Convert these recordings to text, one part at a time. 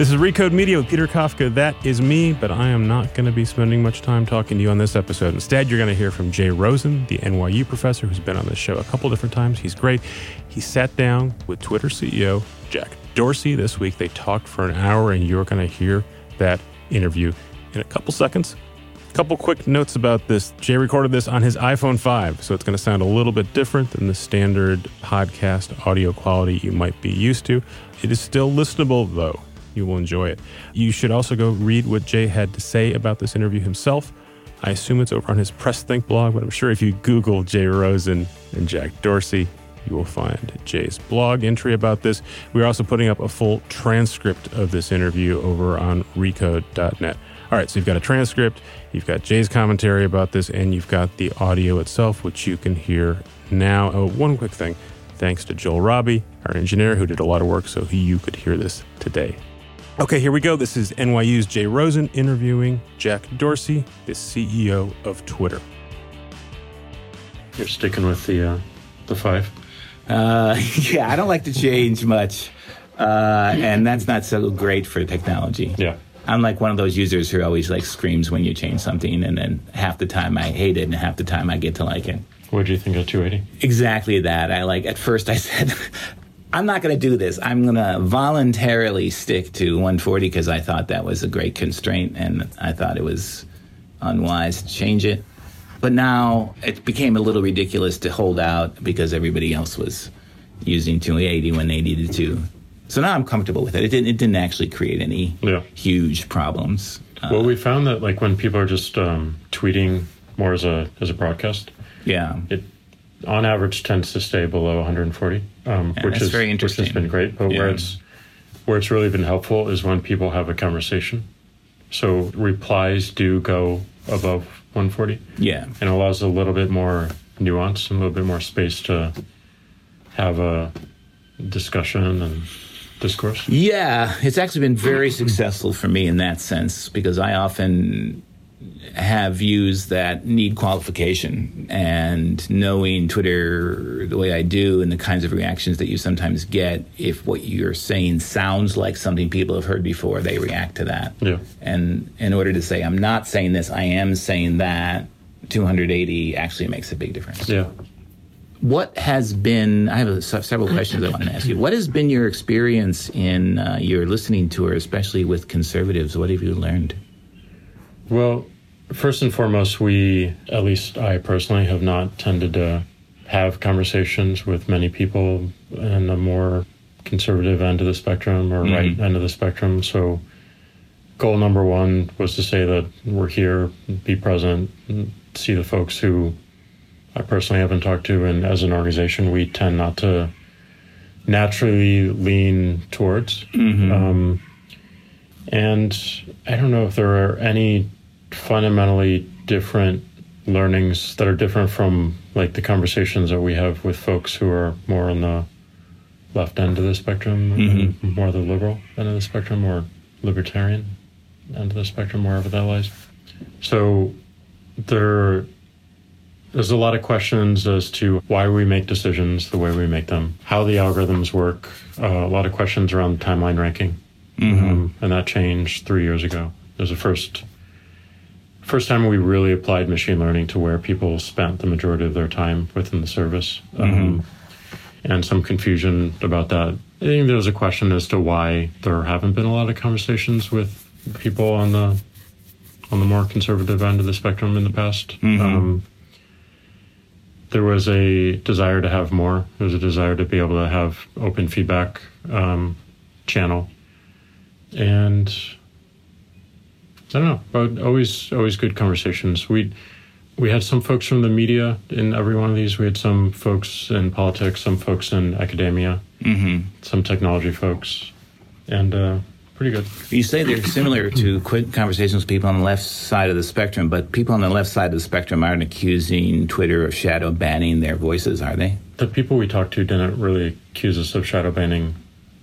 This is Recode Media with Peter Kafka. That is me, but I am not going to be spending much time talking to you on this episode. Instead, you're going to hear from Jay Rosen, the NYU professor who's been on this show a couple different times. He's great. He sat down with Twitter CEO Jack Dorsey this week. They talked for an hour, and you're going to hear that interview in a couple seconds. A couple quick notes about this. Jay recorded this on his iPhone 5, so it's going to sound a little bit different than the standard podcast audio quality you might be used to. It is still listenable, though you will enjoy it. You should also go read what Jay had to say about this interview himself. I assume it's over on his PressThink blog, but I'm sure if you Google Jay Rosen and Jack Dorsey, you will find Jay's blog entry about this. We're also putting up a full transcript of this interview over on recode.net. All right, so you've got a transcript, you've got Jay's commentary about this, and you've got the audio itself, which you can hear now. Oh, one quick thing thanks to Joel Robbie, our engineer, who did a lot of work so you could hear this today. Okay, here we go. This is NYU's Jay Rosen interviewing Jack Dorsey, the CEO of Twitter. You're sticking with the uh, the five. Uh, yeah, I don't like to change much, uh, and that's not so great for technology. Yeah. I'm like one of those users who always like screams when you change something, and then half the time I hate it, and half the time I get to like it. What do you think of 280? Exactly that. I like at first I said I'm not going to do this. I'm going to voluntarily stick to 140 because I thought that was a great constraint and I thought it was unwise to change it. But now it became a little ridiculous to hold out because everybody else was using 280 when they needed to. So now I'm comfortable with it. It didn't, it didn't actually create any yeah. huge problems. Well, uh, we found that like when people are just um, tweeting more as a as a broadcast, yeah, it on average tends to stay below 140, um, yeah, which is very interesting. Which has been great. But yeah. where it's where it's really been helpful is when people have a conversation. So replies do go above 140. Yeah, and allows a little bit more nuance and a little bit more space to have a discussion and discourse. Yeah, it's actually been very successful for me in that sense because I often have views that need qualification and knowing Twitter the way I do and the kinds of reactions that you sometimes get, if what you're saying sounds like something people have heard before, they react to that. Yeah. And in order to say, I'm not saying this, I am saying that, 280 actually makes a big difference. Yeah. What has been, I have a, several questions I want to ask you. What has been your experience in uh, your listening tour, especially with conservatives? What have you learned? Well, first and foremost, we, at least I personally, have not tended to have conversations with many people in the more conservative end of the spectrum or mm-hmm. right end of the spectrum. So, goal number one was to say that we're here, be present, see the folks who I personally haven't talked to, and as an organization, we tend not to naturally lean towards. Mm-hmm. Um, and I don't know if there are any fundamentally different learnings that are different from like the conversations that we have with folks who are more on the left end of the spectrum, mm-hmm. more the liberal end of the spectrum, or libertarian end of the spectrum, wherever that lies. So there, there's a lot of questions as to why we make decisions the way we make them, how the algorithms work. Uh, a lot of questions around timeline ranking, mm-hmm. um, and that changed three years ago. There's a first first time we really applied machine learning to where people spent the majority of their time within the service. Mm-hmm. Um, and some confusion about that. I think there's a question as to why there haven't been a lot of conversations with people on the on the more conservative end of the spectrum in the past. Mm-hmm. Um, there was a desire to have more. There was a desire to be able to have open feedback um, channel, and I don't know, but always always good conversations. We we had some folks from the media in every one of these. We had some folks in politics, some folks in academia, mm-hmm. some technology folks, and uh, pretty good. You say they're similar to quick conversations with people on the left side of the spectrum, but people on the left side of the spectrum aren't accusing Twitter of shadow banning their voices, are they? The people we talked to didn't really accuse us of shadow banning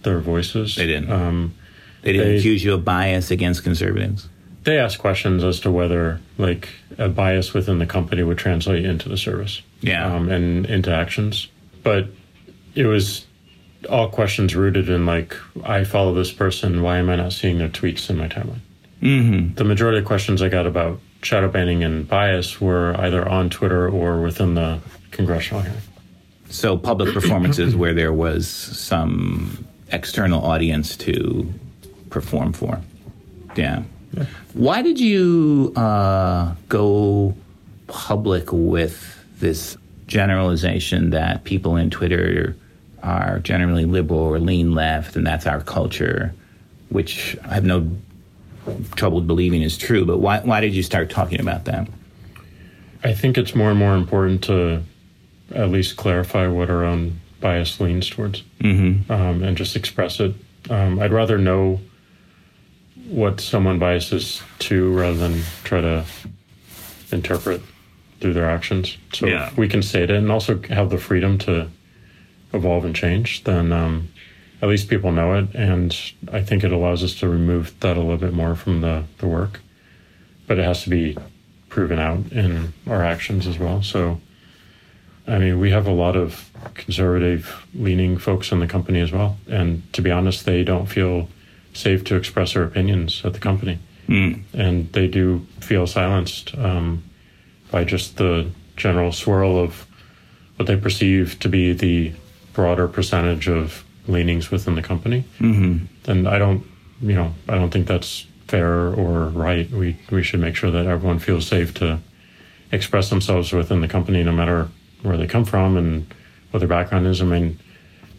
their voices. They didn't. Um, they didn't they, accuse you of bias against conservatives they ask questions as to whether like a bias within the company would translate into the service yeah um, and into actions but it was all questions rooted in like I follow this person. Why am I not seeing their tweets in my timeline? Mm-hmm. The majority of questions I got about shadow banning and bias were either on Twitter or within the congressional hearing. So public performances where there was some external audience to perform for. Yeah. Yeah. Why did you uh, go public with this generalization that people in Twitter are generally liberal or lean left, and that's our culture, which I have no trouble believing is true. But why, why did you start talking about that? I think it's more and more important to at least clarify what our own bias leans towards Mm-hmm. um, and just express it. Um, I'd rather know what someone biases to rather than try to interpret through their actions. So Yeah. if we can state it and also have the freedom to evolve and change, then um, at least people know it. And I think it allows us to remove that a little bit more from the, the work. But it has to be proven out in our actions as well. So, I mean, we have a lot of conservative leaning folks in the company as well. And to be honest, they don't feel safe to express their opinions at the company. Mm. And they do feel silenced um, by just the general swirl of what they perceive to be the broader percentage of leanings within the company. Mm-hmm. And I don't, you know, I don't think that's fair or right. We we should make sure that everyone feels safe to express themselves within the company, no matter where they come from and what their background is. I mean,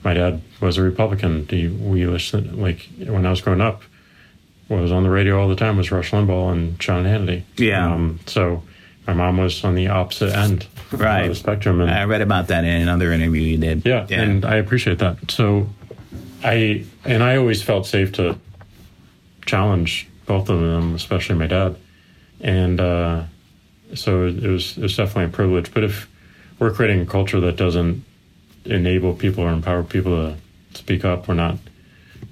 my dad was a Republican. The- We listened like when I was growing up. What was on the radio all the time was Rush Limbaugh and Sean Hannity. Yeah. Um, so my mom was on the opposite end Right. of the spectrum, and I read about that in another interview you did. yeah, and I appreciate that. So, I and I always felt safe to challenge both of them, especially my dad, and uh, so it was it was definitely a privilege. But if we're creating a culture that doesn't enable people or empower people to speak up, we're not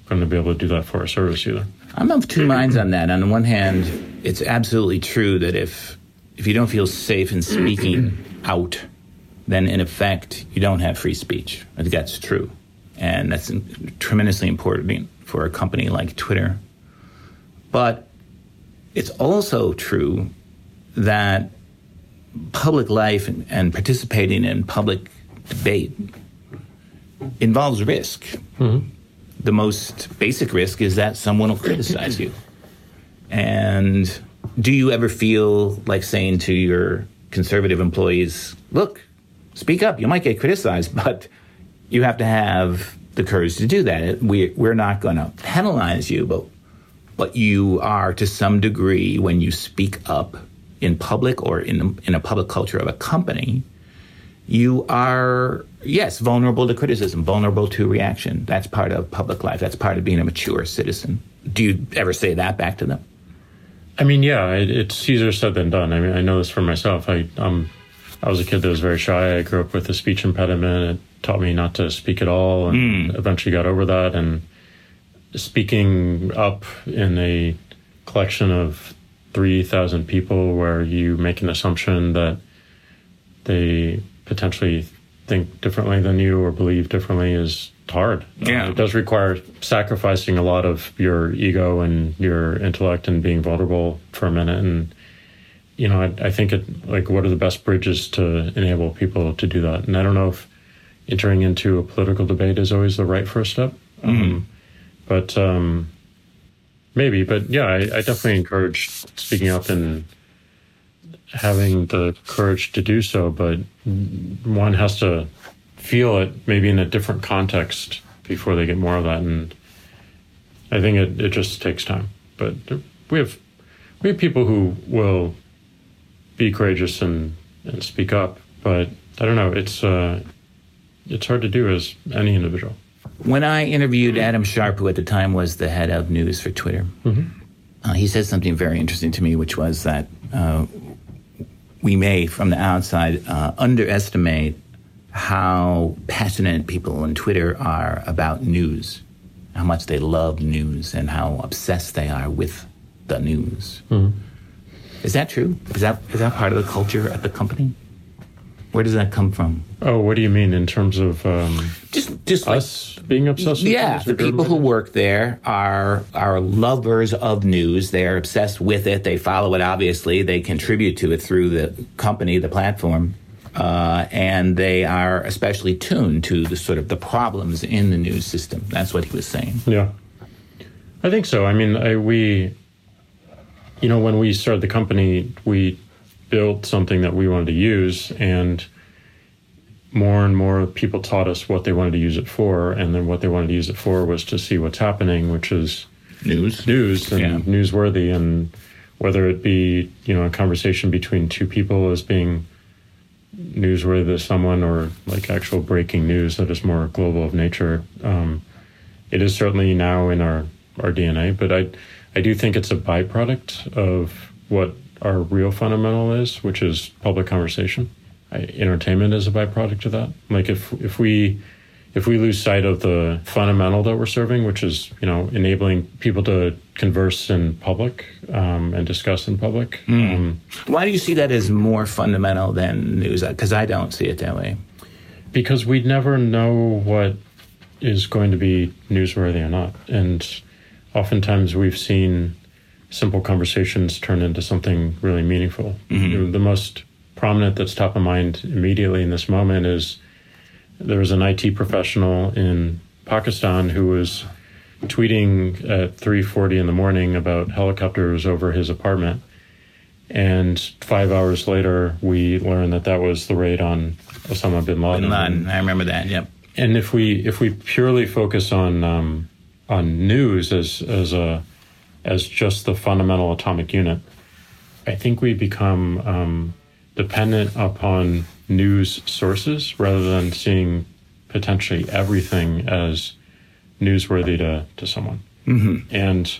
going to be able to do that for our service either. I'm of two minds on that. On the one hand, it's absolutely true that if if you don't feel safe in speaking out, then in effect you don't have free speech. I think that's true, and that's tremendously important for a company like Twitter. But it's also true that public life and, and participating in public debate involves risk mm-hmm. the most basic risk is that someone will criticize you. And do you ever feel like saying to your conservative employees, look, speak up, you might get criticized, but you have to have the courage to do that. We, we're not going to penalize you, but, but you are to some degree when you speak up in public or in, in a public culture of a company, you are yes vulnerable to criticism vulnerable to reaction that's part of public life that's part of being a mature citizen do you ever say that back to them I mean, yeah, it, it's easier said than done. I mean, I know this for myself. I um, I was a kid that was very shy. I grew up with a speech impediment. It taught me not to speak at all, and eventually got over that. And speaking up in a collection of three thousand people, where you make an assumption that they potentially think differently than you or believe differently, is hard. Yeah. Uh, it does require sacrificing a lot of your ego and your intellect and being vulnerable for a minute. And you know, I, I think it like what are the best bridges to enable people to do that? And I don't know if entering into a political debate is always the right first step. Um, but um, maybe. But yeah, I, I definitely encourage speaking up and having the courage to do so. But one has to feel it maybe in a different context before they get more of that. And I think it, it just takes time. But we have we have people who will be courageous and, and speak up. But I don't know. It's uh, it's hard to do as any individual. when i interviewed adam sharp who at the time was the head of news for twitter uh, he said something very interesting to me which was that uh, we may from the outside uh, underestimate how passionate people on twitter are about news how much they love news and how obsessed they are with the news. Is that true? Is that is that part of the culture at the company? Where does that come from? Oh, what do you mean in terms of um, Just, just like us being obsessed with yeah, the people who work there are are lovers of news. They're obsessed with it. They follow it. Obviously, they contribute to it through the company, the platform, uh, and they are especially tuned to the sort of the problems in the news system. That's what he was saying. Yeah, I think so. I mean, I, we, you know, when we started the company, we built something that we wanted to use, and more and more people taught us what they wanted to use it for, and then what they wanted to use it for was to see what's happening, which is News. news and Yeah. newsworthy and whether it be you know a conversation between two people as being newsworthy to someone or like actual breaking news that is more global of nature um, it is certainly now in our our dna but i i do think it's a byproduct of what our real fundamental is which is public conversation I, entertainment is a byproduct of that like if if we if we lose sight of the fundamental that we're serving, which is you know enabling people to converse in public um, and discuss in public, um, Why do you see that as more fundamental than news? Because I don't see it that way. because we never know what is going to be newsworthy or not, and oftentimes we've seen simple conversations turn into something really meaningful. Know, the most prominent that's top of mind immediately in this moment is there was an IT professional in Pakistan who was tweeting at 3:40 in the morning about helicopters over his apartment and 5 hours later we learned that that was the raid on Osama bin Laden. Bin Laden, I remember that. Yep. And if we if we purely focus on um, on news as as a as just the fundamental atomic unit, I think we become um, dependent upon news sources rather than seeing potentially everything as newsworthy to, to someone. Mm-hmm. And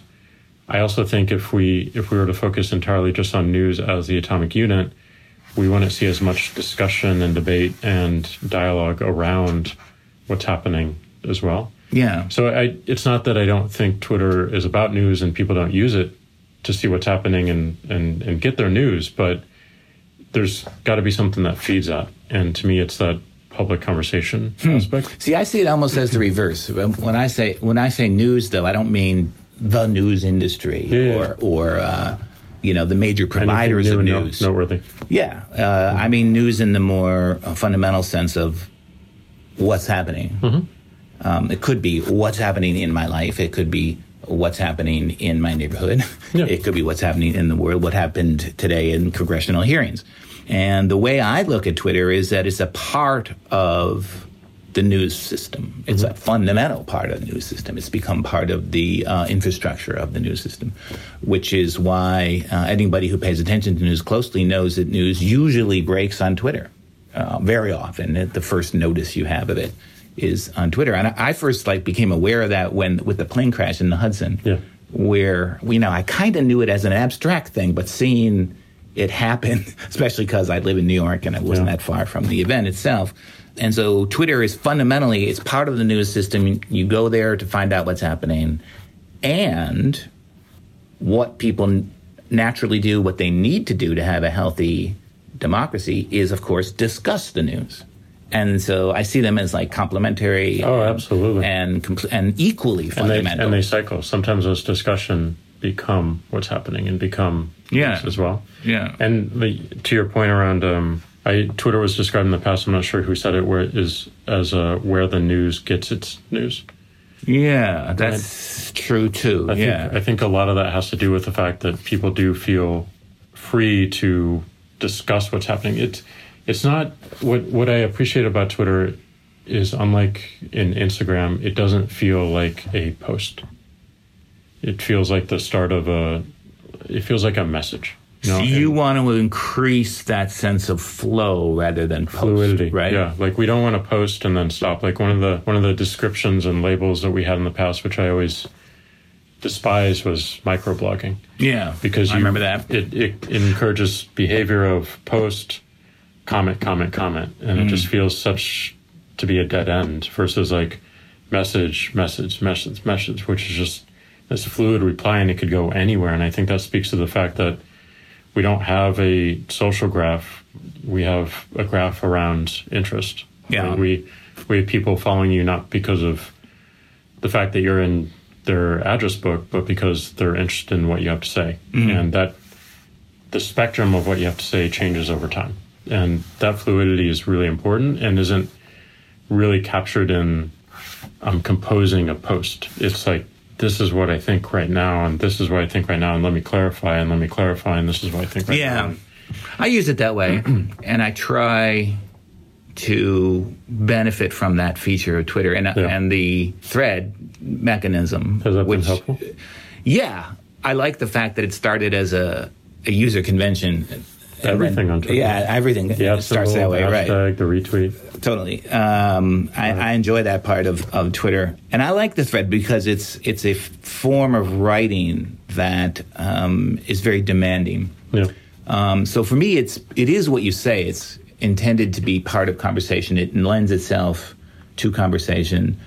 I also think if we if we were to focus entirely just on news as the atomic unit, we wouldn't see as much discussion and debate and dialogue around what's happening as well. Yeah. So I, it's not that I don't think Twitter is about news and people don't use it to see what's happening and, and, and get their news, but there's got to be something that feeds that. And to me, it's that public conversation aspect. See, I see it almost as the reverse. When I say when I say news, though, I don't mean the news industry Yeah. or or uh, you know the major providers of news. noteworthy. Yeah, uh, I mean news in the more uh, fundamental sense of what's happening. Mm-hmm. Um, it could be what's happening in my life. It could be what's happening in my neighborhood. Yeah. It could be what's happening in the world. What happened today in congressional hearings. And the way I look at Twitter is that it's a part of the news system. It's a fundamental part of the news system. It's become part of the uh, infrastructure of the news system, which is why uh, anybody who pays attention to news closely knows that news usually breaks on Twitter. Uh, very often, It- the first notice you have of it is on Twitter. And I, first like became aware of that when with the plane crash in the Hudson, Yeah. where you know I kind of knew it as an abstract thing, but seeing it happen, especially because I live in New York and I wasn't Yeah. that far from the event itself. And so Twitter is fundamentally it's part of the news system. You go there to find out what's happening, and what people naturally do, what they need to do to have a healthy democracy is, of course, discuss the news. And so I see them as like complementary. Oh, and- absolutely. and compl- and equally And they, fundamental. and they cycle. Sometimes those discussion become what's happening and become Yeah. news as well. Yeah. And the, to your point around, um, I Twitter was described in the past. I'm not sure who said it. Where it is as uh, where the news gets its news. yeah, that's true too. I think yeah. I think a lot of that has to do with the fact that people do feel free to discuss what's happening. It's it's not what what I appreciate about Twitter is unlike in Instagram, it doesn't feel like a post. It feels like the start of a it feels like a message. You know, So you and want to increase that sense of flow rather than post, fluidity, right? Yeah, like we don't want to post and then stop. Like one of the one of the descriptions and labels that we had in the past, which I always despised, was microblogging. Yeah, because I you, remember that. It, it encourages behavior of post, comment, comment, comment, and it just Mm. feels such to be a dead end versus like message, message, message, message, which is just this fluid reply and it could go anywhere. And I think that speaks to the fact that we don't have a social graph. We have a graph around interest. Yeah. We we have people following you not because of the fact that you're in their address book, but because they're interested in what you have to say, and that the spectrum of what you have to say changes over time, and that fluidity is really important and isn't really captured in I'm composing a post. It's like this is what I think right now, and this is what I think right now, and let me clarify, and let me clarify, and this is what I think right Yeah. now. Yeah, I use it that way, and I try to benefit from that feature of Twitter and Yeah. and the thread mechanism. Has that been helpful? Yeah, I like the fact that it started as a, a user convention. Everything then- on Twitter. Yeah, everything The starts that way, the right? the retweet. Totally. Um, I, I enjoy that part of, of Twitter, and I like the thread because it's it's a f- form of writing that um, is very demanding. Yeah. Um, so for me, it's it is what you say. It's intended to be part of conversation. It lends itself to conversation.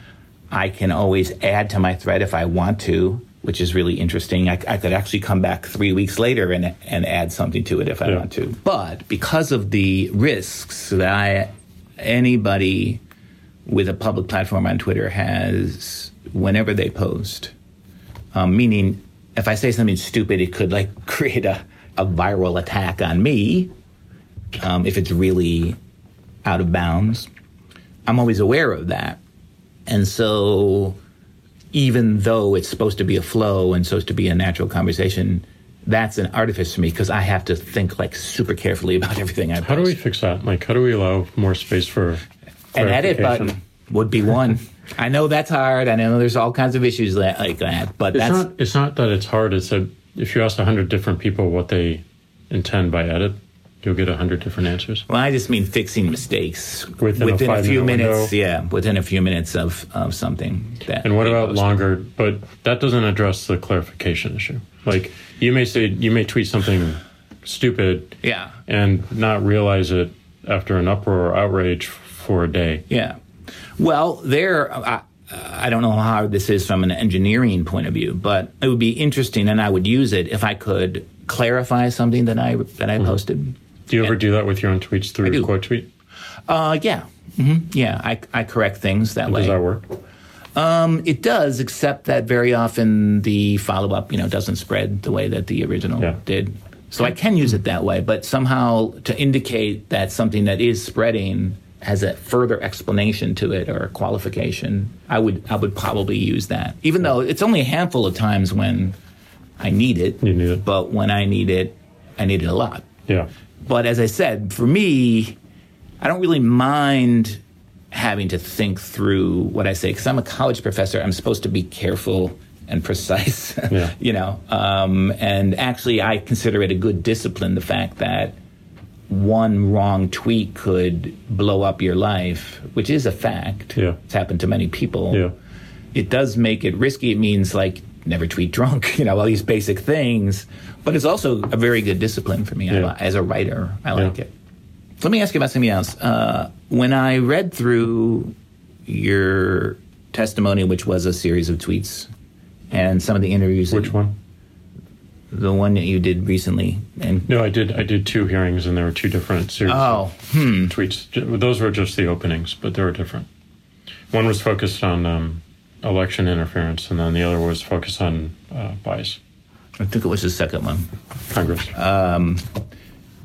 I can always add to my thread if I want to, which is really interesting. I, I could actually come back three weeks later and and add something to it if I Yeah. want to. But because of the risks that I anybody with a public platform on Twitter has whenever they post, um, meaning if I say something stupid, it could like create a, a viral attack on me um, if it's really out of bounds. I'm always aware of that. And so, even though it's supposed to be a flow and supposed to be a natural conversation, that's an artifice for me because I have to think like super carefully about everything I post. How do we fix that? Like, how do we allow more space for An edit button would be one. I know that's hard. I know there's all kinds of issues that, like that, but It's that's not. It's not that it's hard. It's that if you ask a hundred different people what they intend by edit, you'll get a hundred different answers. Well, I just mean fixing mistakes Within a a, few five-minute minutes. window. Yeah, within a few minutes of, of something. That And what about longer? But that doesn't address the clarification issue. Like you may say, you may tweet something stupid Yeah, and not realize it after an uproar or outrage for a day. yeah. Well, there. I, I don't know how hard this is from an engineering point of view, but it would be interesting, and I would use it if I could clarify something that I that I mm-hmm. posted. Do you ever do that with your own tweets through do. quote tweet? Uh, yeah, hmm yeah. I, I correct things that way. Does that work? Um, it does, except that very often the follow up, you know, doesn't spread the way that the original Yeah. did. So I can use it that way, but somehow to indicate that something that is spreading has a further explanation to it or qualification, I would I would probably use that. Even though it's only a handful of times when I need it, You need it. but when I need it, I need it a lot. Yeah. But as I said, for me, I don't really mind having to think through what I say because I'm a college professor. I'm supposed to be careful and precise, Yeah. you know. Um, and actually, I consider it a good discipline the fact that one wrong tweet could blow up your life, which is a fact. Yeah. It's happened to many people. Yeah. It does make it risky. It means like never tweet drunk, you know, all these basic things. But it's also a very good discipline for me Yeah. li- as a writer. I like Yeah. it. Let me ask you about something else. Uh, when I read through your testimony, which was a series of tweets, and some of the interviews, Which that- one? the one that you did recently, and No, I did. I did two hearings, and there were two different series oh, of tweets. Those were just the openings, but they were different. One was focused on um, election interference, and then the other was focused on uh, bias. I think it was the second one. Congress.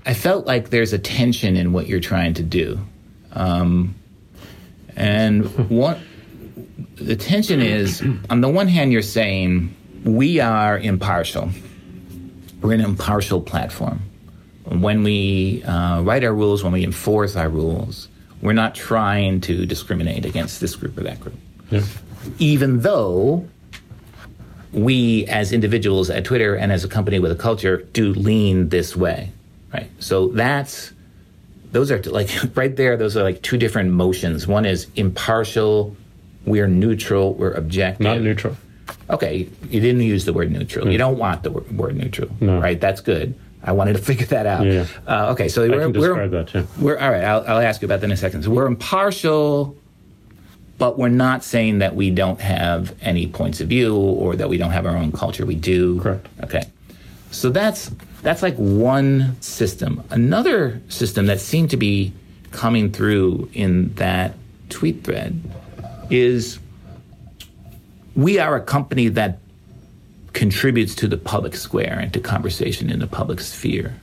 I felt like there's a tension in what you're trying to do. Um, and what the tension is, on the one hand, you're saying we are impartial. We're an impartial platform. When we uh, write our rules, when we enforce our rules, we're not trying to discriminate against this group or that group yeah. Even though we as individuals at Twitter and as a company with a culture do lean this way, right? So that's those are like right there. Those are like two different motions. One is impartial. We're neutral. We're objective. Not neutral. Okay, you didn't use the word neutral. You don't want the word, word neutral, No. right? That's good. I wanted to figure that out. Yeah. Uh, okay, so I we're, can we're that too. we're all right. I'll, I'll ask you about that in a second. So we're impartial, but we're not saying that we don't have any points of view or that we don't have our own culture. We do. Correct. Okay. So that's that's like one system. Another system that seemed to be coming through in that tweet thread is we are a company that contributes to the public square and to conversation in the public sphere.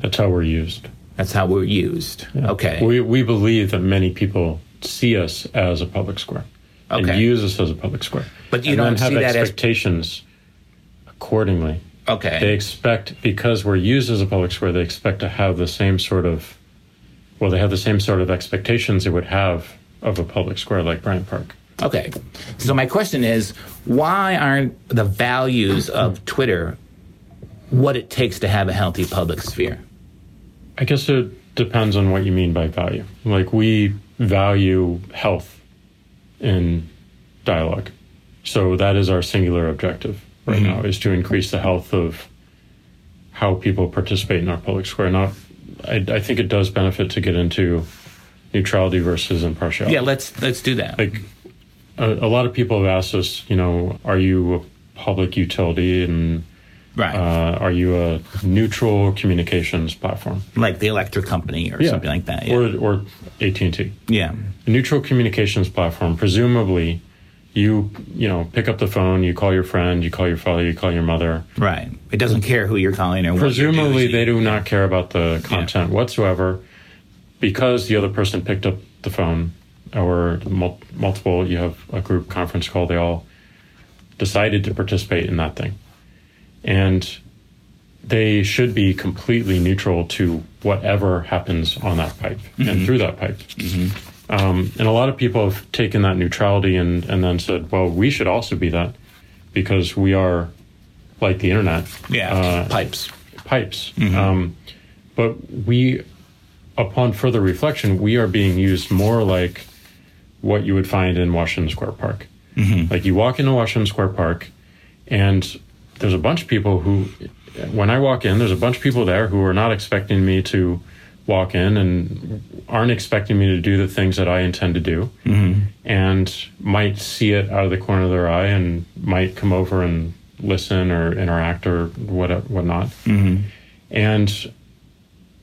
That's how we're used. That's how we're used. Yeah. Okay. We, we believe that many people see us as a public square okay. and use us as a public square. But you and don't then have expectations as... accordingly. Okay. They expect because we're used as a public square, they expect to have the same sort of well, they have the same sort of expectations they would have of a public square like Bryant Park. Okay. So my question is why aren't the values of Twitter what it takes to have a healthy public sphere? I guess it depends on what you mean by value. Like we value health in dialogue. So that is our singular objective right mm-hmm. now is to increase the health of how people participate in our public square. Not I, I think it does benefit to get into neutrality versus impartiality. Yeah, let's let's do that. Like a, a, lot of people have asked us, you know, are you a public utility and right. uh, are you a neutral communications platform, like the electric company or yeah. something like that, yeah. or or AT and T? Yeah, a neutral communications platform. Presumably, you you know pick up the phone, you call your friend, you call your father, you call your mother. Right. It doesn't care who you're calling or. Presumably, they do not care about the content yeah. whatsoever, because the other person picked up the phone or mul- multiple, you have a group conference call, they all decided to participate in that thing. And they should be completely neutral to whatever happens on that pipe mm-hmm. and through that pipe. Mm-hmm. Um, and a lot of people have taken that neutrality and, and then said, well, we should also be that because we are like the internet. Yeah, uh, pipes. Pipes. Mm-hmm. Um, but we, upon further reflection, we are being used more like what you would find in Washington Square Park. Mm-hmm. Like you walk into Washington Square Park, and there's a bunch of people who, when I walk in, there's a bunch of people there who are not expecting me to walk in and aren't expecting me to do the things that I intend to do, mm-hmm. and might see it out of the corner of their eye and might come over and listen or interact or what whatnot. Mm-hmm. And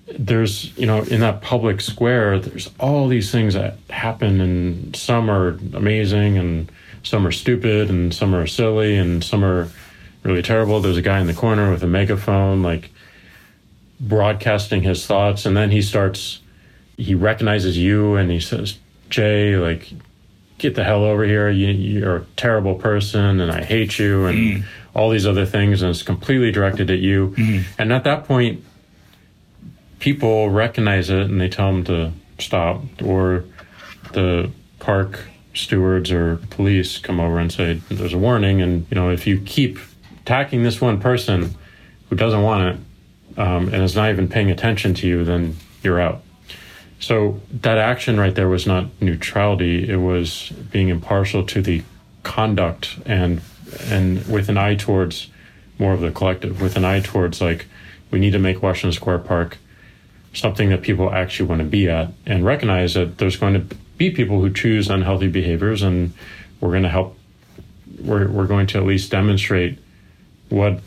there's you know in that public square there's all these things that happen and some are amazing and some are stupid and some are silly and some are really terrible there's a guy in the corner with a megaphone like broadcasting his thoughts and then he starts he recognizes you and he says jay like get the hell over here you, you're a terrible person and i hate you and mm. all these other things and it's completely directed at you mm. and at that point people recognize it and they tell him to stop, or the park stewards or police come over and say there's a warning, and you know if you keep attacking this one person who doesn't want it um, and is not even paying attention to you, then you're out. So that action right there was not neutrality; it was being impartial to the conduct and and with an eye towards more of the collective, with an eye towards like we need to make Washington Square Park something that people actually want to be at and recognize that there's going to be people who choose unhealthy behaviors and we're going to help we're, we're going to at least demonstrate what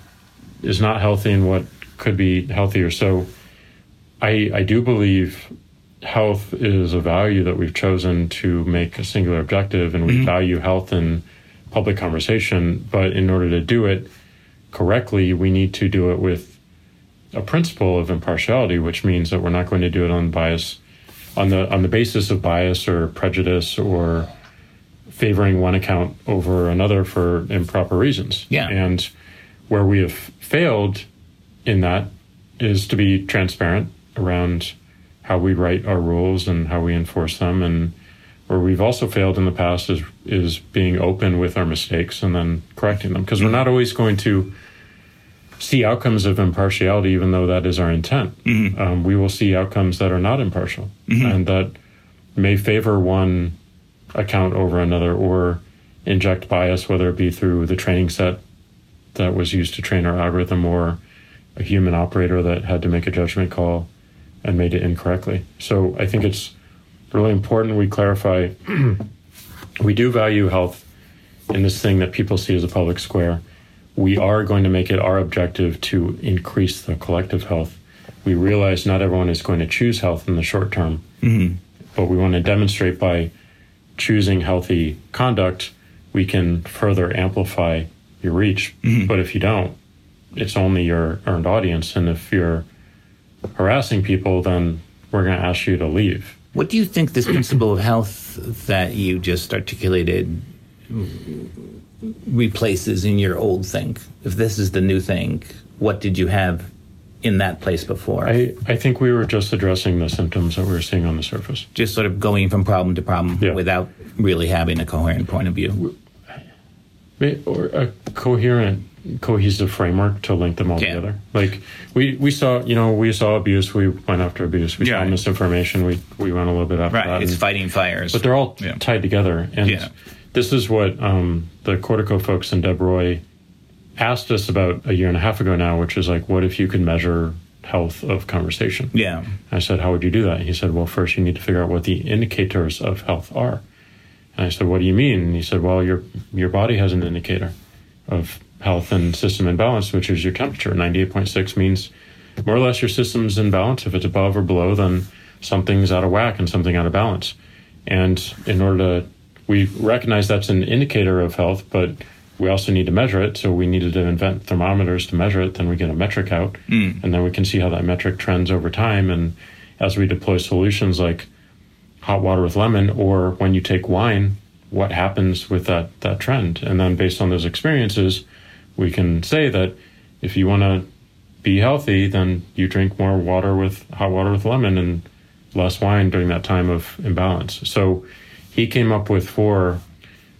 is not healthy and what could be healthier so i i do believe health is a value that we've chosen to make a singular objective and we mm-hmm. value health in public conversation but in order to do it correctly we need to do it with a principle of impartiality, which means that we're not going to do it on bias, on the on the basis of bias or prejudice or favoring one account over another for improper reasons. Yeah. And where we have failed in that is to be transparent around how we write our rules and how we enforce them and where we've also failed in the past is is being open with our mistakes and then correcting them because we're not always going to see outcomes of impartiality, even though that is our intent. Mm-hmm. Um, we will see outcomes that are not impartial mm-hmm. and that may favor one account over another or inject bias, whether it be through the training set that was used to train our algorithm or a human operator that had to make a judgment call and made it incorrectly. So I think it's really important we clarify we do value health in this thing that people see as a public square we are going to make it our objective to increase the collective health. We realize not everyone is going to choose health in the short term, mm-hmm. but we want to demonstrate by choosing healthy conduct, we can further amplify your reach. Mm-hmm. But if you don't, it's only your earned audience. And if you're harassing people, then we're going to ask you to leave. What do you think this principle of health that you just articulated replaces in your old thing? If this is the new thing, what did you have in that place before? I, I think we were just addressing the symptoms that we were seeing on the surface. Just sort of going from problem to problem yeah. without really having a coherent point of view. Or a coherent cohesive framework to link them all yeah. together. Like we we saw, you know, we saw abuse, we went after abuse. We yeah. saw misinformation, we we went a little bit after right. that. It's and, fighting fires, but they're all yeah. tied together. And this is what um, the Cortico folks and Deb Roy asked us about a year and a half ago now, which is like, what if you could measure health of conversation? Yeah. I said, how would you do that? he said, well, first you need to figure out what the indicators of health are. And I said, what do you mean? And he said, well, your your body has an indicator of health and system imbalance, which is your temperature. 98.6 means more or less your system's in balance. If it's above or below, then something's out of whack and something out of balance. And in order to, we recognize that's an indicator of health, but we also need to measure it. So we needed to invent thermometers to measure it. Then we get a metric out, mm. and then we can see how that metric trends over time. And as we deploy solutions like hot water with lemon, or when you take wine, what happens with that that trend? And then based on those experiences, we can say that if you want to be healthy, then you drink more water with hot water with lemon and less wine during that time of imbalance. So he came up with four,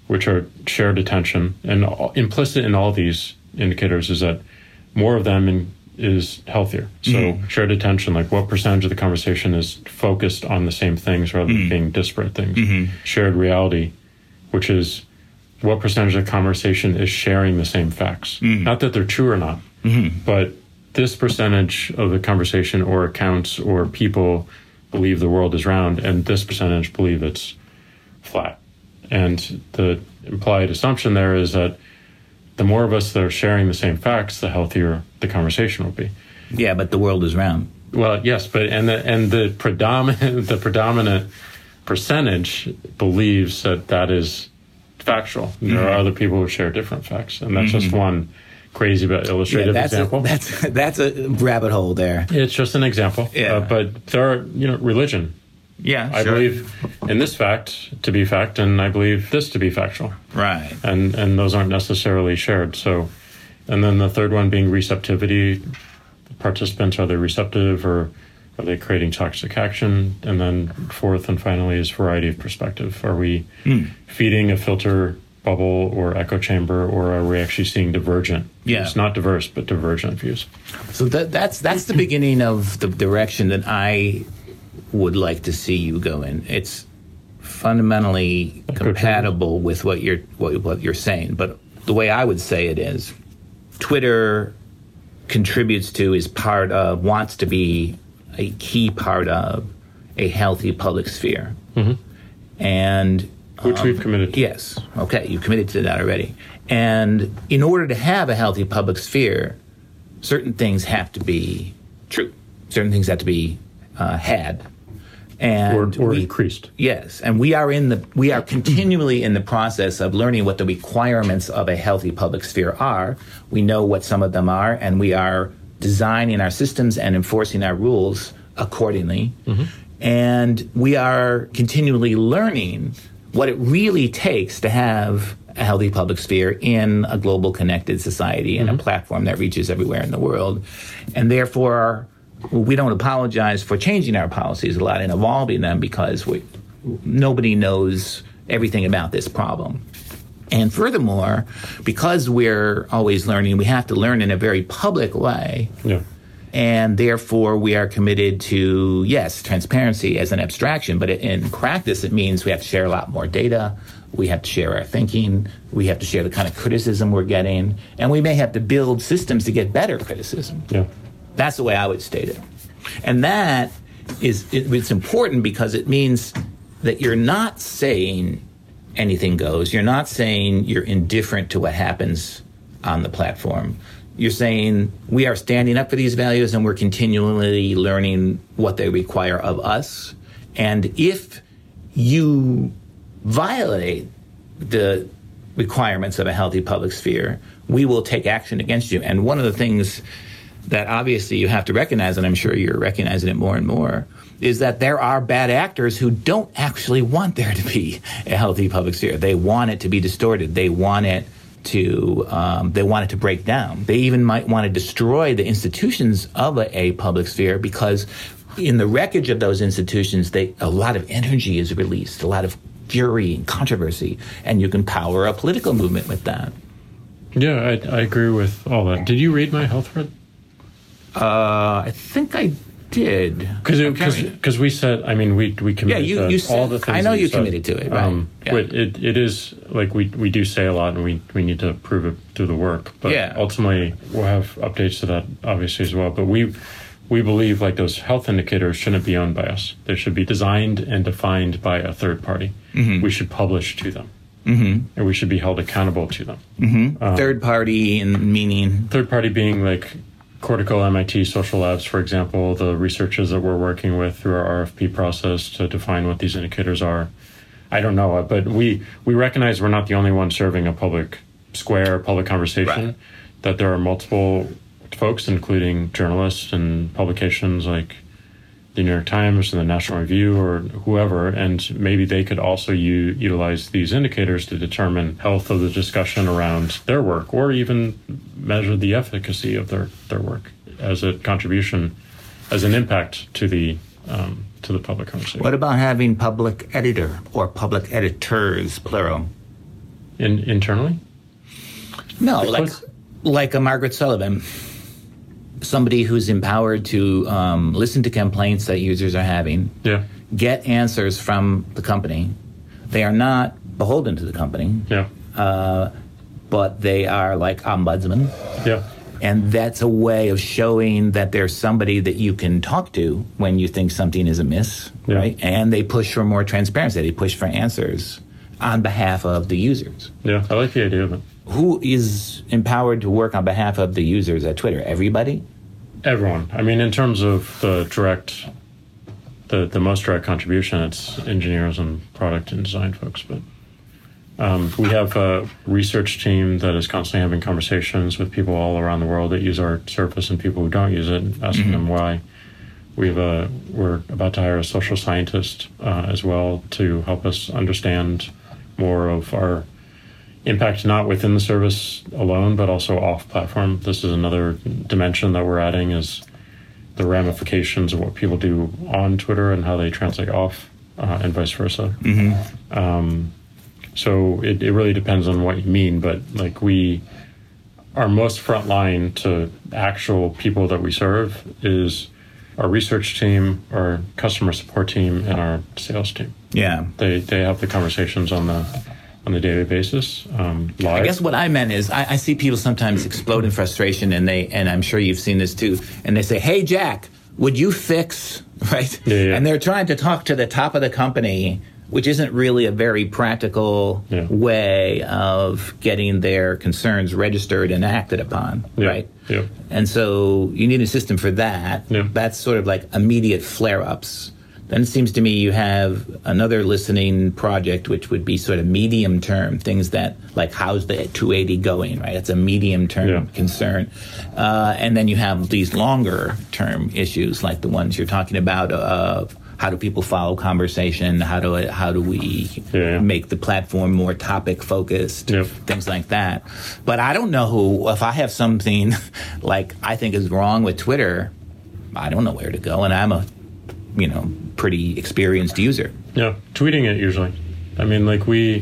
which are shared attention, and implicit in all these indicators is that more of them in, is healthier. So mm. shared attention, like what percentage of the conversation is focused on the same things rather than mm. being disparate things. Mm-hmm. Shared reality, which is what percentage of the conversation is sharing the same facts. Mm. Not that they're true or not, mm-hmm. but this percentage of the conversation or accounts or people believe the world is round, and this percentage believe it's flat. And the implied assumption there is that the more of us that are sharing the same facts, the healthier the conversation will be. Yeah, but the world is round. Well, yes, but and the and the predominant the predominant percentage believes that that is factual. Mm-hmm. There are other people who share different facts, and that's mm-hmm. just one crazy but illustrative yeah, that's example. A, that's that's a rabbit hole there. It's just an example. Yeah. Uh, but there are you know religion. Yeah, I sure. believe in this fact to be fact, and I believe this to be factual. Right. And and those aren't necessarily shared. So, and then the third one being receptivity. Participants are they receptive or are they creating toxic action? And then fourth and finally is variety of perspective. Are we mm. feeding a filter bubble or echo chamber, or are we actually seeing divergent? Yeah, it's not diverse, but divergent views. So that, that's that's the beginning of the direction that I would like to see you go in. It's fundamentally compatible with what you're what, what you're saying, but the way I would say it is, Twitter contributes to is part of wants to be a key part of a healthy public sphere. Mm-hmm. And which um, we've committed to. Yes. Okay, you committed to that already. And in order to have a healthy public sphere, certain things have to be true. Certain things have to be uh, had. And or, or we, increased. Yes, and we are in the we are continually in the process of learning what the requirements of a healthy public sphere are. We know what some of them are, and we are designing our systems and enforcing our rules accordingly. Mm-hmm. And we are continually learning what it really takes to have a healthy public sphere in a global connected society and mm-hmm. a platform that reaches everywhere in the world. And therefore, we don't apologize for changing our policies a lot and evolving them because we, nobody knows everything about this problem. And furthermore, because we're always learning, we have to learn in a very public way. Yeah. And therefore, we are committed to, yes, transparency as an abstraction, but in practice, it means we have to share a lot more data. We have to share our thinking. We have to share the kind of criticism we're getting. And we may have to build systems to get better criticism. Yeah. That's the way I would state it. And that is, it, it's important because it means that you're not saying anything goes. You're not saying you're indifferent to what happens on the platform. You're saying we are standing up for these values and we're continually learning what they require of us. And if you violate the requirements of a healthy public sphere, we will take action against you. And one of the things that obviously you have to recognize, and I'm sure you're recognizing it more and more, is that there are bad actors who don't actually want there to be a healthy public sphere. They want it to be distorted. They want it to um, they want it to break down. They even might want to destroy the institutions of a, a public sphere because in the wreckage of those institutions, they, a lot of energy is released, a lot of fury and controversy, and you can power a political movement with that. Yeah, I, I agree with all that. Did you read my health thread? Uh, I think I did. Because we said, I mean, we we committed yeah, you, you said, all the things. I know you, you said. committed to it, right? Um, yeah. But it, it is like we, we do say a lot, and we, we need to prove it through the work. But yeah. ultimately, we'll have updates to that obviously as well. But we we believe like those health indicators shouldn't be owned by us. They should be designed and defined by a third party. Mm-hmm. We should publish to them. Mm-hmm. And we should be held accountable to them. Mm-hmm. Um, third party in meaning? Third party being like Cortico, MIT, Social Labs, for example, the researchers that we're working with through our RFP process to define what these indicators are. I don't know, but we, we recognize we're not the only one serving a public square, public conversation, right. that there are multiple folks, including journalists and publications like the New York Times and the National Review or whoever, and maybe they could also u- utilize these indicators to determine health of the discussion around their work, or even measure the efficacy of their, their work as a contribution, as an impact to the um, to the public conversation. What about having public editor or public editors, plural? In, internally? No, like like a Margaret Sullivan somebody who's empowered to um, listen to complaints that users are having, yeah. get answers from the company. They are not beholden to the company, yeah. uh, but they are like ombudsman. Yeah. And that's a way of showing that there's somebody that you can talk to when you think something is amiss, yeah. right? And they push for more transparency. They push for answers on behalf of the users. Yeah, I like the idea of it who is empowered to work on behalf of the users at Twitter? Everybody? Everyone. I mean, in terms of the direct, the, the most direct contribution, it's engineers and product and design folks. But um, we have a research team that is constantly having conversations with people all around the world that use our service and people who don't use it, asking mm-hmm. them why. We have a, we're about to hire a social scientist uh, as well to help us understand more of our impact not within the service alone, but also off platform. This is another dimension that we're adding is the ramifications of what people do on Twitter and how they translate off, uh, and vice versa. Mm-hmm. Um, so it, it really depends on what you mean, but like we, our most frontline to actual people that we serve is our research team, our customer support team, and our sales team. Yeah, they they have the conversations on the on a daily basis. Um, I guess what I meant is I, I, see people sometimes explode in frustration, and they and I'm sure you've seen this too. And they say, "Hey, Jack, would you fix?" Right? Yeah, yeah. And they're trying to talk to the top of the company, which isn't really a very practical yeah. way of getting their concerns registered and acted upon. Right? Yeah. And so you need a system for that. That's sort of like immediate flare-ups then it seems to me you have another listening project, which would be sort of medium term things that like how's the 280 going, right? That's a medium term yeah. concern. Uh, and then you have these longer term issues like the ones you're talking about of how do people follow conversation? How do it, how do we yeah. make the platform more topic focused? Yep. Things like that. But I don't know who. If I have something like I think is wrong with Twitter, I don't know where to go, and I'm a you know pretty experienced user. Yeah, tweeting it usually. I mean, like we,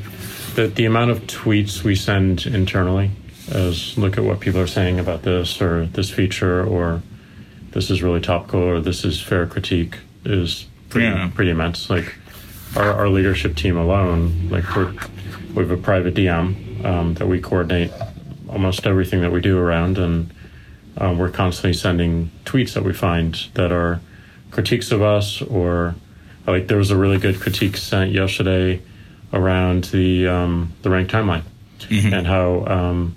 the the amount of tweets we send internally as look at what people are saying about this or this feature or this is really topical or this is fair critique is pretty yeah. pretty immense. Like our, our leadership team alone, like we're we have a private DM um, that we coordinate almost everything that we do around, and um, we're constantly sending tweets that we find that are critiques of us or like there was a really good critique sent yesterday around the um, the rank timeline mm-hmm. and how um,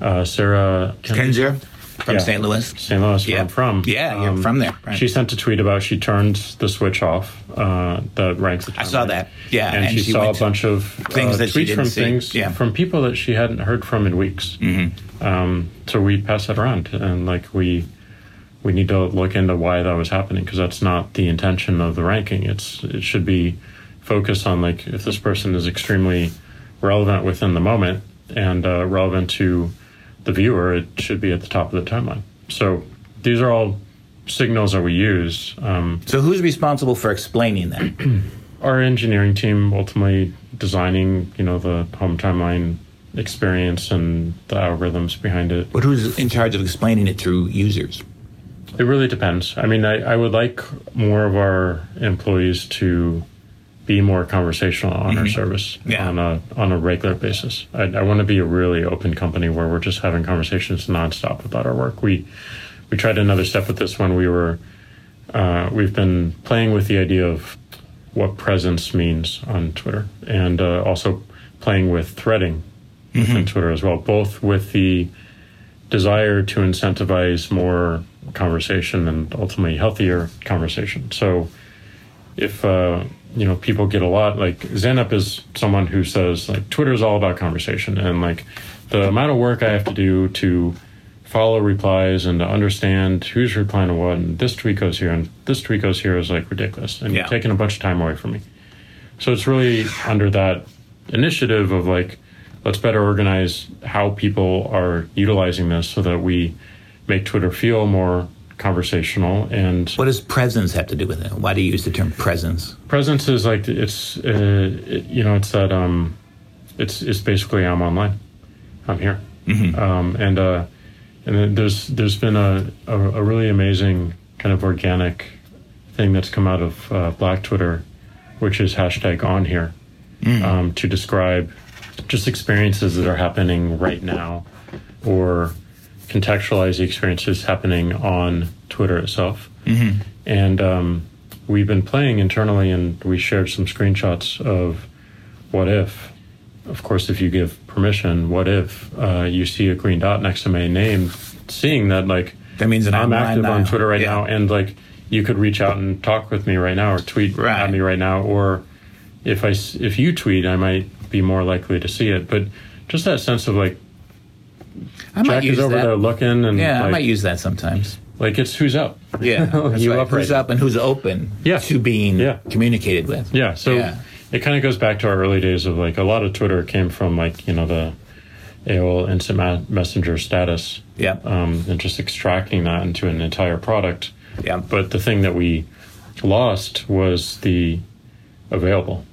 uh, Sarah Kendzior from Yeah. St. Louis. St. Louis, where Yeah. I'm from. Yeah, you're from there, right. She sent a tweet about she turned the switch off uh, that ranks the I saw that. Yeah, and, and she, she saw a bunch of things uh, that she tweets didn't from see. things Yeah. from people that she hadn't heard from in weeks. Mm-hmm. Um, so we passed that around, and like we we need to look into why that was happening because that's not the intention of the ranking. It's it should be focused on like if this person is extremely relevant within the moment and uh, relevant to the viewer, it should be at the top of the timeline. So these are all signals that we use. Um, So who's responsible for explaining that? our engineering team ultimately designing, you know, the home timeline experience and the algorithms behind it. but who's in charge of explaining it to users? It really depends. I mean, I, I would like more of our employees to be more conversational on our service Yeah. on a on a regular basis. I, I want to be a really open company where we're just having conversations nonstop about our work. We we tried another step with this when we were uh, we've been playing with the idea of what presence means on Twitter and uh, also playing with threading within Twitter as well, both with the desire to incentivize more conversation and ultimately healthier conversation. So if uh, you know people get a lot like Zeynep is someone who says like Twitter is all about conversation and like the amount of work I have to do to follow replies and to understand who's replying to what and this tweet goes here and this tweet goes here is like ridiculous and Yeah. you're taking a bunch of time away from me. So it's really under that initiative of like, let's better organize how people are utilizing this so that we make Twitter feel more conversational and What does presence have to do with it? Why do you use the term presence? presence is like it's uh, it, you know it's that um it's it's basically I'm online, I'm here, um, and uh, and then there's there's been a, a a really amazing kind of organic thing that's come out of uh, Black Twitter, which is hashtag on here, um, to describe just experiences that are happening right now, or contextualize the experiences happening on Twitter itself. And um, we've been playing internally, and we shared some screenshots of what if. Of course, if you give permission, what if uh, you see a green dot next to my name, seeing that like That means that I'm I'm active on. Twitter right Yeah. now, and like you could reach out and talk with me right now, or tweet Right. at me right now, or if I if you tweet, I might be more likely to see it. But just that sense of like I might Jack use is over that. there looking, and yeah, I like, might use that sometimes. like it's who's up. Yeah, that's You right. up who's up and who's open Yeah. to being Yeah. communicated with. Yeah, so Yeah. it kind of goes back to our early days of like a lot of Twitter came from like you know the AOL Instant Ma- Messenger status, Yeah. um, and just extracting that into an entire product. Yeah. But the thing that we lost was the available.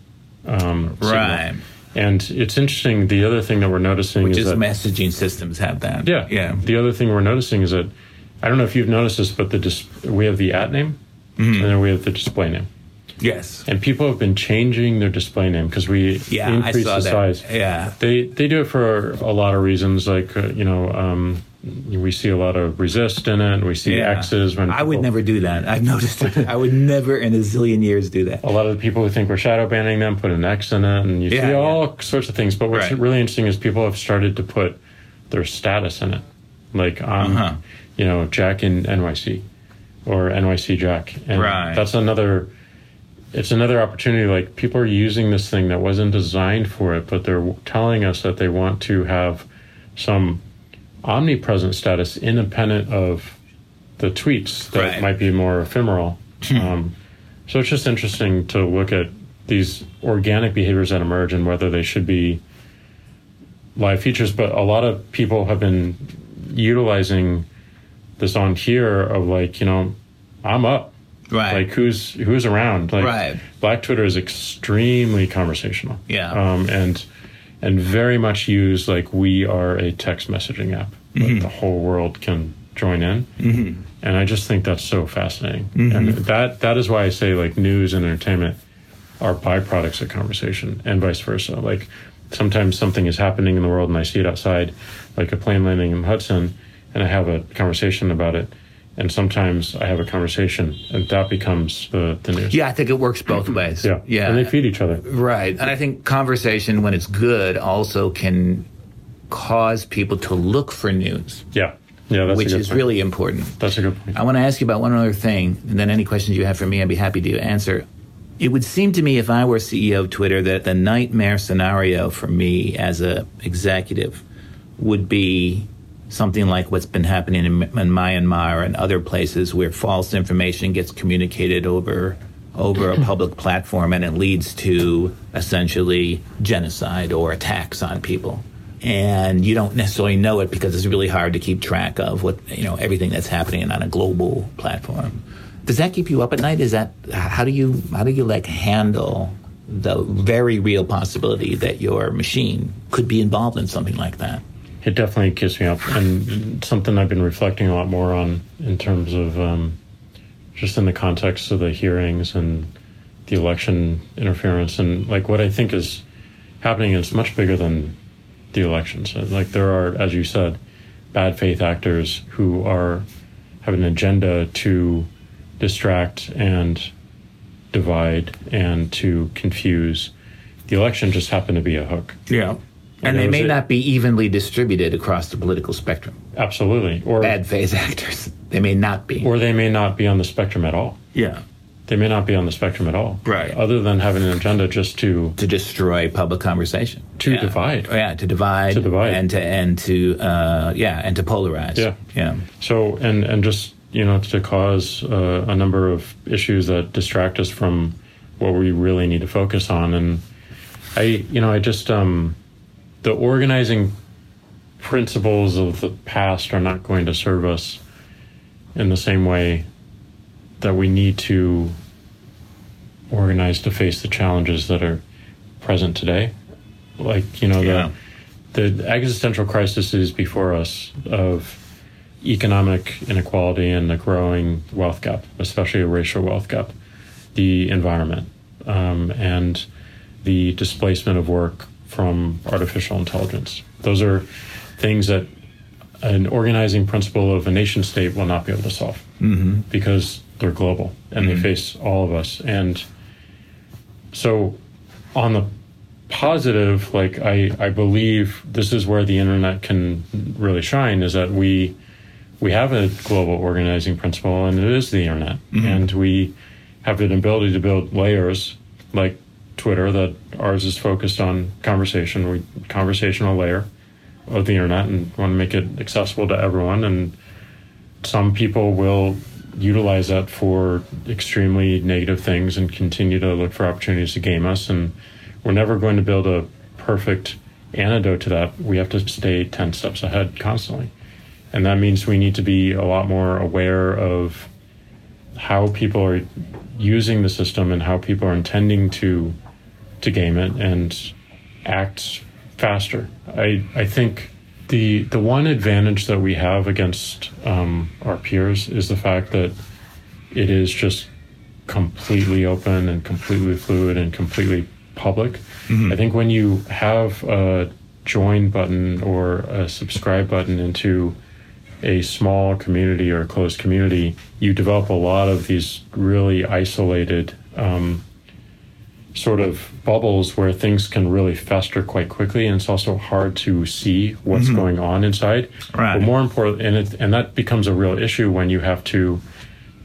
Um, signal. Right. And it's interesting. The other thing that we're noticing Which is is that messaging systems have that. yeah, Yeah. The other thing we're noticing is that I don't know if you've noticed this, but the dis- we have the at name Mm-hmm. and then we have the display name. Yes. And people have been changing their display name because we Yeah, increase the that. size. Yeah. They they do it for a lot of reasons. Like uh, you know, um, we see a lot of resist in it. We see Yeah. X's when I would never do that. I've noticed it. I would never in a zillion years do that. A lot of the people who think we're shadow banning them put an X in it, and you Yeah, see yeah. all sorts of things. But what's Right. really interesting is people have started to put their status in it, like um, Uh-huh. you know, Jack in NYC or NYC Jack, and Right. that's another. It's another opportunity. Like people are using this thing that wasn't designed for it, but they're telling us that they want to have some omnipresent status independent of the tweets that Right. Hmm. might be more ephemeral. um, so it's just interesting to look at these organic behaviors that emerge and whether they should be live features. But a lot of people have been utilizing this on here of like, you know, I'm up. Right. Like who's who's around? Like Right. Black Twitter is extremely conversational. Yeah. Um, and and very much used like we are a text messaging app Mm-hmm. that the whole world can join in. Mm-hmm. And I just think that's so fascinating. Mm-hmm. And that that is why I say like news and entertainment are byproducts of conversation and vice versa. Like sometimes something is happening in the world and I see it outside, like a plane landing in Hudson, and I have a conversation about it. And sometimes I have a conversation and that becomes the, the news. Yeah, I think it works both ways. Yeah. Yeah. And they feed each other. Right. And I think conversation, when it's good, also can cause people to look for news, Yeah. Yeah, which is point. really important. That's a good point. I want to ask you about one other thing, and then any questions you have for me, I'd be happy to answer. It would seem to me, if I were CEO of Twitter, that the nightmare scenario for me as a executive would be something like what's been happening in, in Myanmar and other places where false information gets communicated over over a public platform and it leads to essentially genocide or attacks on people and you don't necessarily know it because it's really hard to keep track of what you know everything that's happening on a global platform. Does that keep you up at night? Is that how do you how do you like handle the very real possibility that your machine could be involved in something like that? It definitely keeps me up, and something I've been reflecting a lot more on in terms of um, just in the context of the hearings and the election interference, and like what I think is happening is much bigger than the elections. Like there are, as you said, bad faith actors who are have an agenda to distract and divide and to confuse. The election just happened to be a hook. Yeah. And And they may not be evenly distributed across the political spectrum. Absolutely, or Bad faith actors. They may not be. or they may not be on the spectrum at all. yeah. They may not be on the spectrum at all. Right. Other than having an agenda just to To destroy public conversation. To Yeah. divide. Yeah, to divide. To divide. And to and to uh, yeah, and to polarize. Yeah. Yeah. so and and just you know to cause uh, a number of issues that distract us from what we really need to focus on. And I you know I just um, the organizing principles of the past are not going to serve us in the same way that we need to organize to face the challenges that are present today. Like, you know, Yeah. the, the existential crises before us of economic inequality and the growing wealth gap, especially a racial wealth gap, the environment, um, and the displacement of work from artificial intelligence. Those are things that an organizing principle of a nation state will not be able to solve mm-hmm. because they're global and they mm-hmm. face all of us. And so, on the positive, like I, I believe this is where the internet can really shine is that we we have a global organizing principle and it is the internet. Mm-hmm. And we have an ability to build layers like Twitter that ours is focused on conversation we conversational layer of the internet and want to make it accessible to everyone. And some people will utilize that for extremely negative things and continue to look for opportunities to game us. And we're never going to build a perfect antidote to that. We have to stay 10 steps ahead constantly. And that means we need to be a lot more aware of how people are using the system and how people are intending to to game it and act faster. I I think the the one advantage that we have against um, our peers is the fact that it is just completely open and completely fluid and completely public. I think when you have a join button or a subscribe button into a small community or a closed community, you develop a lot of these really isolated um, sort of bubbles where things can really fester quite quickly, and it's also hard to see what's mm-hmm. going on inside. Right. But more important, and it, and that becomes a real issue when you have to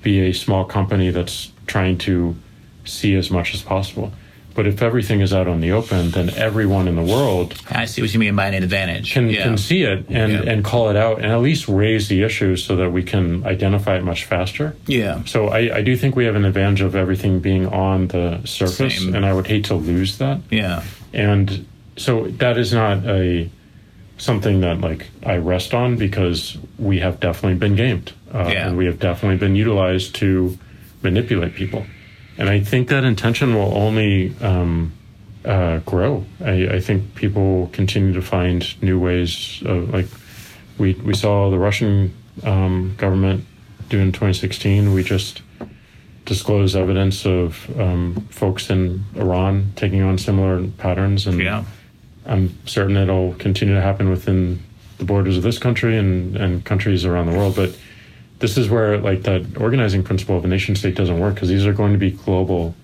be a small company that's trying to see as much as possible. But if everything is out on the open, then everyone in the world I see what you mean by an advantage. can, yeah. can see it and, Yeah. and call it out and at least raise the issues so that we can identify it much faster. yeah. So I, I do think we have an advantage of everything being on the surface, Same. and I would hate to lose that. Yeah. And so that is not a something that like I rest on because we have definitely been gamed, uh, Yeah. and we have definitely been utilized to manipulate people. And I think that intention will only um, uh, grow. I, I think people will continue to find new ways. Of, like we we saw the Russian um, government do in 2016. We just disclosed evidence of um, folks in Iran taking on similar patterns, and Yeah. I'm certain it'll continue to happen within the borders of this country and, and countries around the world. But this is where like that organizing principle of a nation state doesn't work because these are going to be global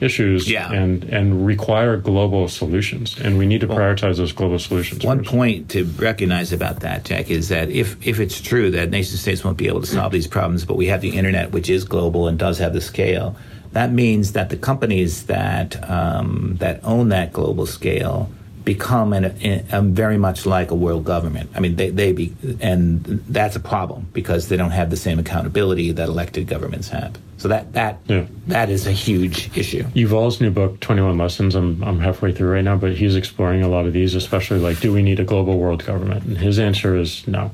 issues Yeah. and and require global solutions and we need to prioritize those global solutions One first. point to recognize about that, Jack, is that if, if it's true that nation states won't be able to solve these problems, but we have the internet, which is global and does have the scale, that means that the companies that um, that own that global scale become an, an, very much like a world government. I mean, they, they be, and that's a problem because they don't have the same accountability that elected governments have. So that that Yeah. that is a huge issue. Yuval's new book, 21 Lessons, I'm, I'm halfway through right now, but he's exploring a lot of these, especially like, do we need a global world government? And his answer is no.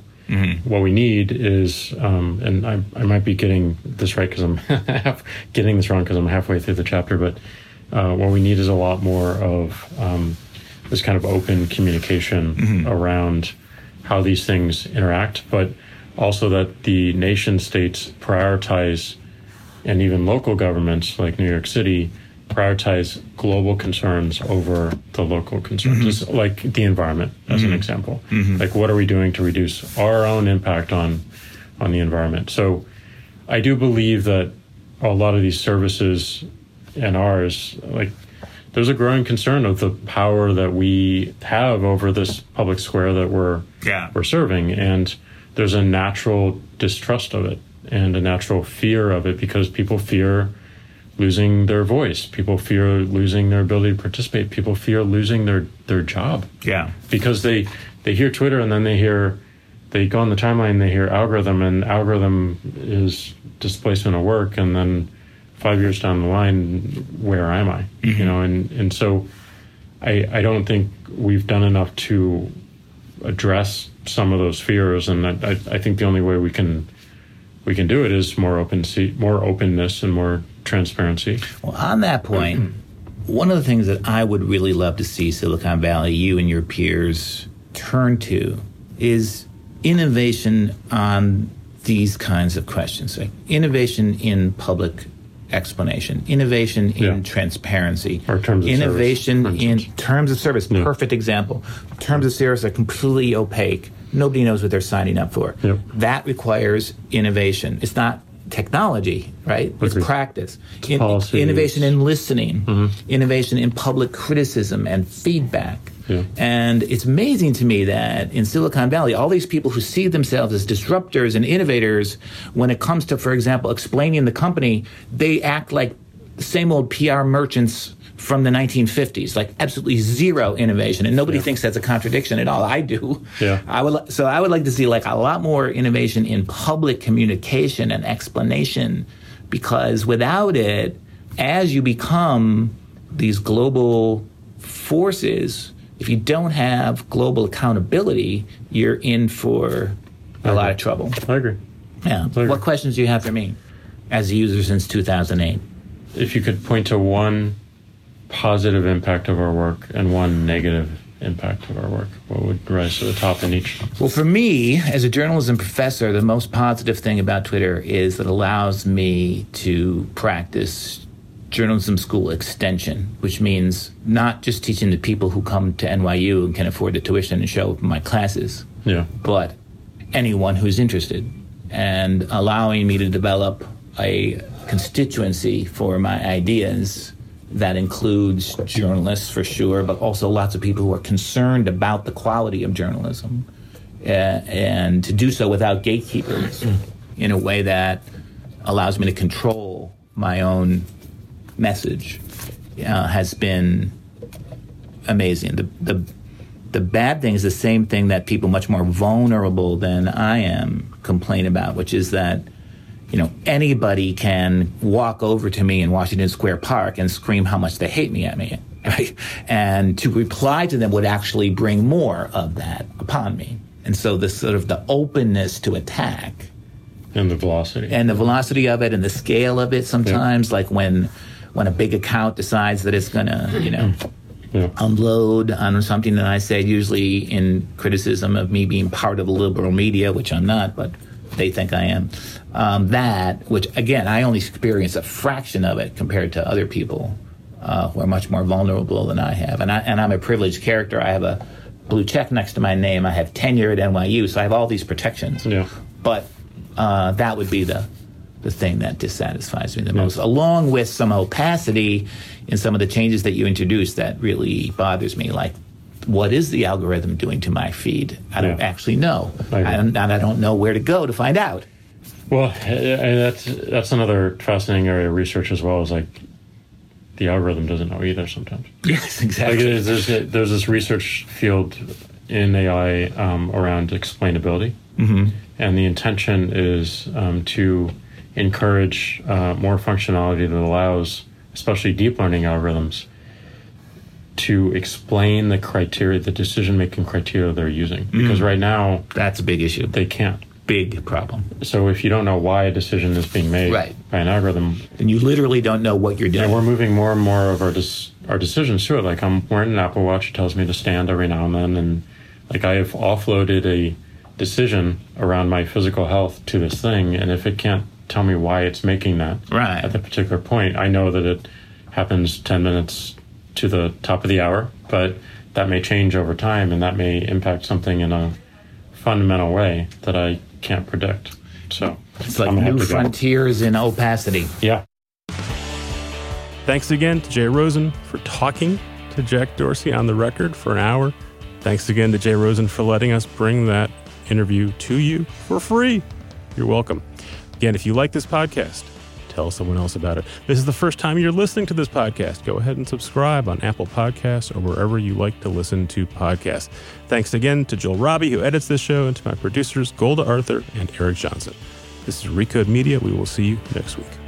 What we need is, um, and I, I might be getting this right because I'm half, getting this wrong because I'm halfway through the chapter, but uh, what we need is a lot more of um, this kind of open communication mm-hmm. around how these things interact, but also that the nation states prioritize and even local governments like New York City prioritize global concerns over the local concerns, mm-hmm. Just like the environment, as an mm-hmm. example. Like, what are we doing to reduce our own impact on on the environment? So, I do believe that a lot of these services and ours, like, there's a growing concern of the power that we have over this public square that we're Yeah. we're serving, and there's a natural distrust of it and a natural fear of it because people fear losing their voice. People fear losing their ability to participate. People fear losing their their job Yeah. because they they hear Twitter and then they hear they go on the timeline they hear algorithm and algorithm is displacement of work and then five years down the line where am I you mm-hmm. know and and so I I don't think we've done enough to address some of those fears and I I, think the only way we can we can do it is more open see more openness and more transparency Well, on that point, one of the things that I would really love to see Silicon Valley, you and your peers, turn to is innovation on these kinds of questions. Like innovation in public explanation, innovation in Yeah. transparency, Or terms of service, innovation in terms of service. Perfect example. Terms of service are completely opaque. Nobody knows what they're signing up for. Yep. That requires innovation. It's not technology, right? It's practice. In- innovation in listening, Mm-hmm. innovation in public criticism and feedback. Yeah. And it's amazing to me that in Silicon Valley, all these people who see themselves as disruptors and innovators, when it comes to, for example, explaining the company, they act like the same old PR merchants from the 1950s, like absolutely zero innovation, and nobody thinks that's a contradiction at all. I do. Yeah. I would. So I would like to see like a lot more innovation in public communication and explanation, because without it, as you become these global forces, if you don't have global accountability, you're in for a lot of trouble. I agree Yeah. agree. What questions do you have for me as a user since 2008? if you could point to one positive impact of our work and one negative impact of our work, what would rise to the top in each? Well, for me, as a journalism professor, the most positive thing about Twitter is that it allows me to practice journalism school extension, which means not just teaching the people who come to NYU and can afford the tuition and show up in my classes, Yeah. but anyone who's interested, and allowing me to develop a constituency for my ideas that includes journalists for sure, but also lots of people who are concerned about the quality of journalism, uh, and to do so without gatekeepers in a way that allows me to control my own message uh, has been amazing. The, the the bad thing is the same thing that people much more vulnerable than I am complain about, which is that you know anybody can walk over to me in Washington Square Park and scream how much they hate me at me, right? And to reply to them would actually bring more of that upon me. And so this sort of the openness to attack And the velocity. and the velocity of it and the scale of it sometimes like when when a big account decides that it's gonna you know yeah. unload on something that I said usually in criticism of me being part of the liberal media which I'm not but they think I am. Um, that which again I only experience a fraction of it compared to other people uh, who are much more vulnerable than I have. And I and I'm a privileged character. I have a blue check next to my name. I have tenure at NYU so I have all these protections. Yeah. but uh, that would be the the thing that dissatisfies me the most, along with some opacity in some of the changes that you introduced that really bothers me. Like, what is the algorithm doing to my feed? I don't Yeah. actually know, I and, and I don't know where to go to find out. Well, and that's that's another fascinating area of research as well. Is like the algorithm doesn't know either sometimes. Yes, exactly. there's, there's, there's this research field in AI um, around explainability, Mm-hmm. and the intention is um, to encourage uh, more functionality that allows, especially deep learning algorithms, to explain the criteria, the decision-making criteria they're using. Mm. Because right now That's a big issue. they can't. Big problem. So if you don't know why a decision is being made Right. by an algorithm, And you literally don't know what you're doing. and we're moving more and more of our dis- our decisions to it. Like I'm wearing an Apple Watch, it tells me to stand every now and then, and like I have offloaded a decision around my physical health to this thing, and if it can't tell me why it's making that Right. at the particular point, I know that it happens ten minutes to the top of the hour, but that may change over time, and that may impact something in a fundamental way that I can't predict. So It's like I'm gonna have new to go. frontiers in opacity. Yeah. Thanks again to Jay Rosen for talking to Jack Dorsey on the record for an hour. Thanks again to Jay Rosen for letting us bring that interview to you for free. You're welcome. Again, if you like this podcast, tell someone else about it. This is the first time you're listening to this podcast. Go ahead and subscribe on Apple Podcasts or wherever you like to listen to podcasts. Thanks again to Joel Robbie, who edits this show, and to my producers, Golda Arthur and Eric Johnson. This is Recode Media. We will see you next week.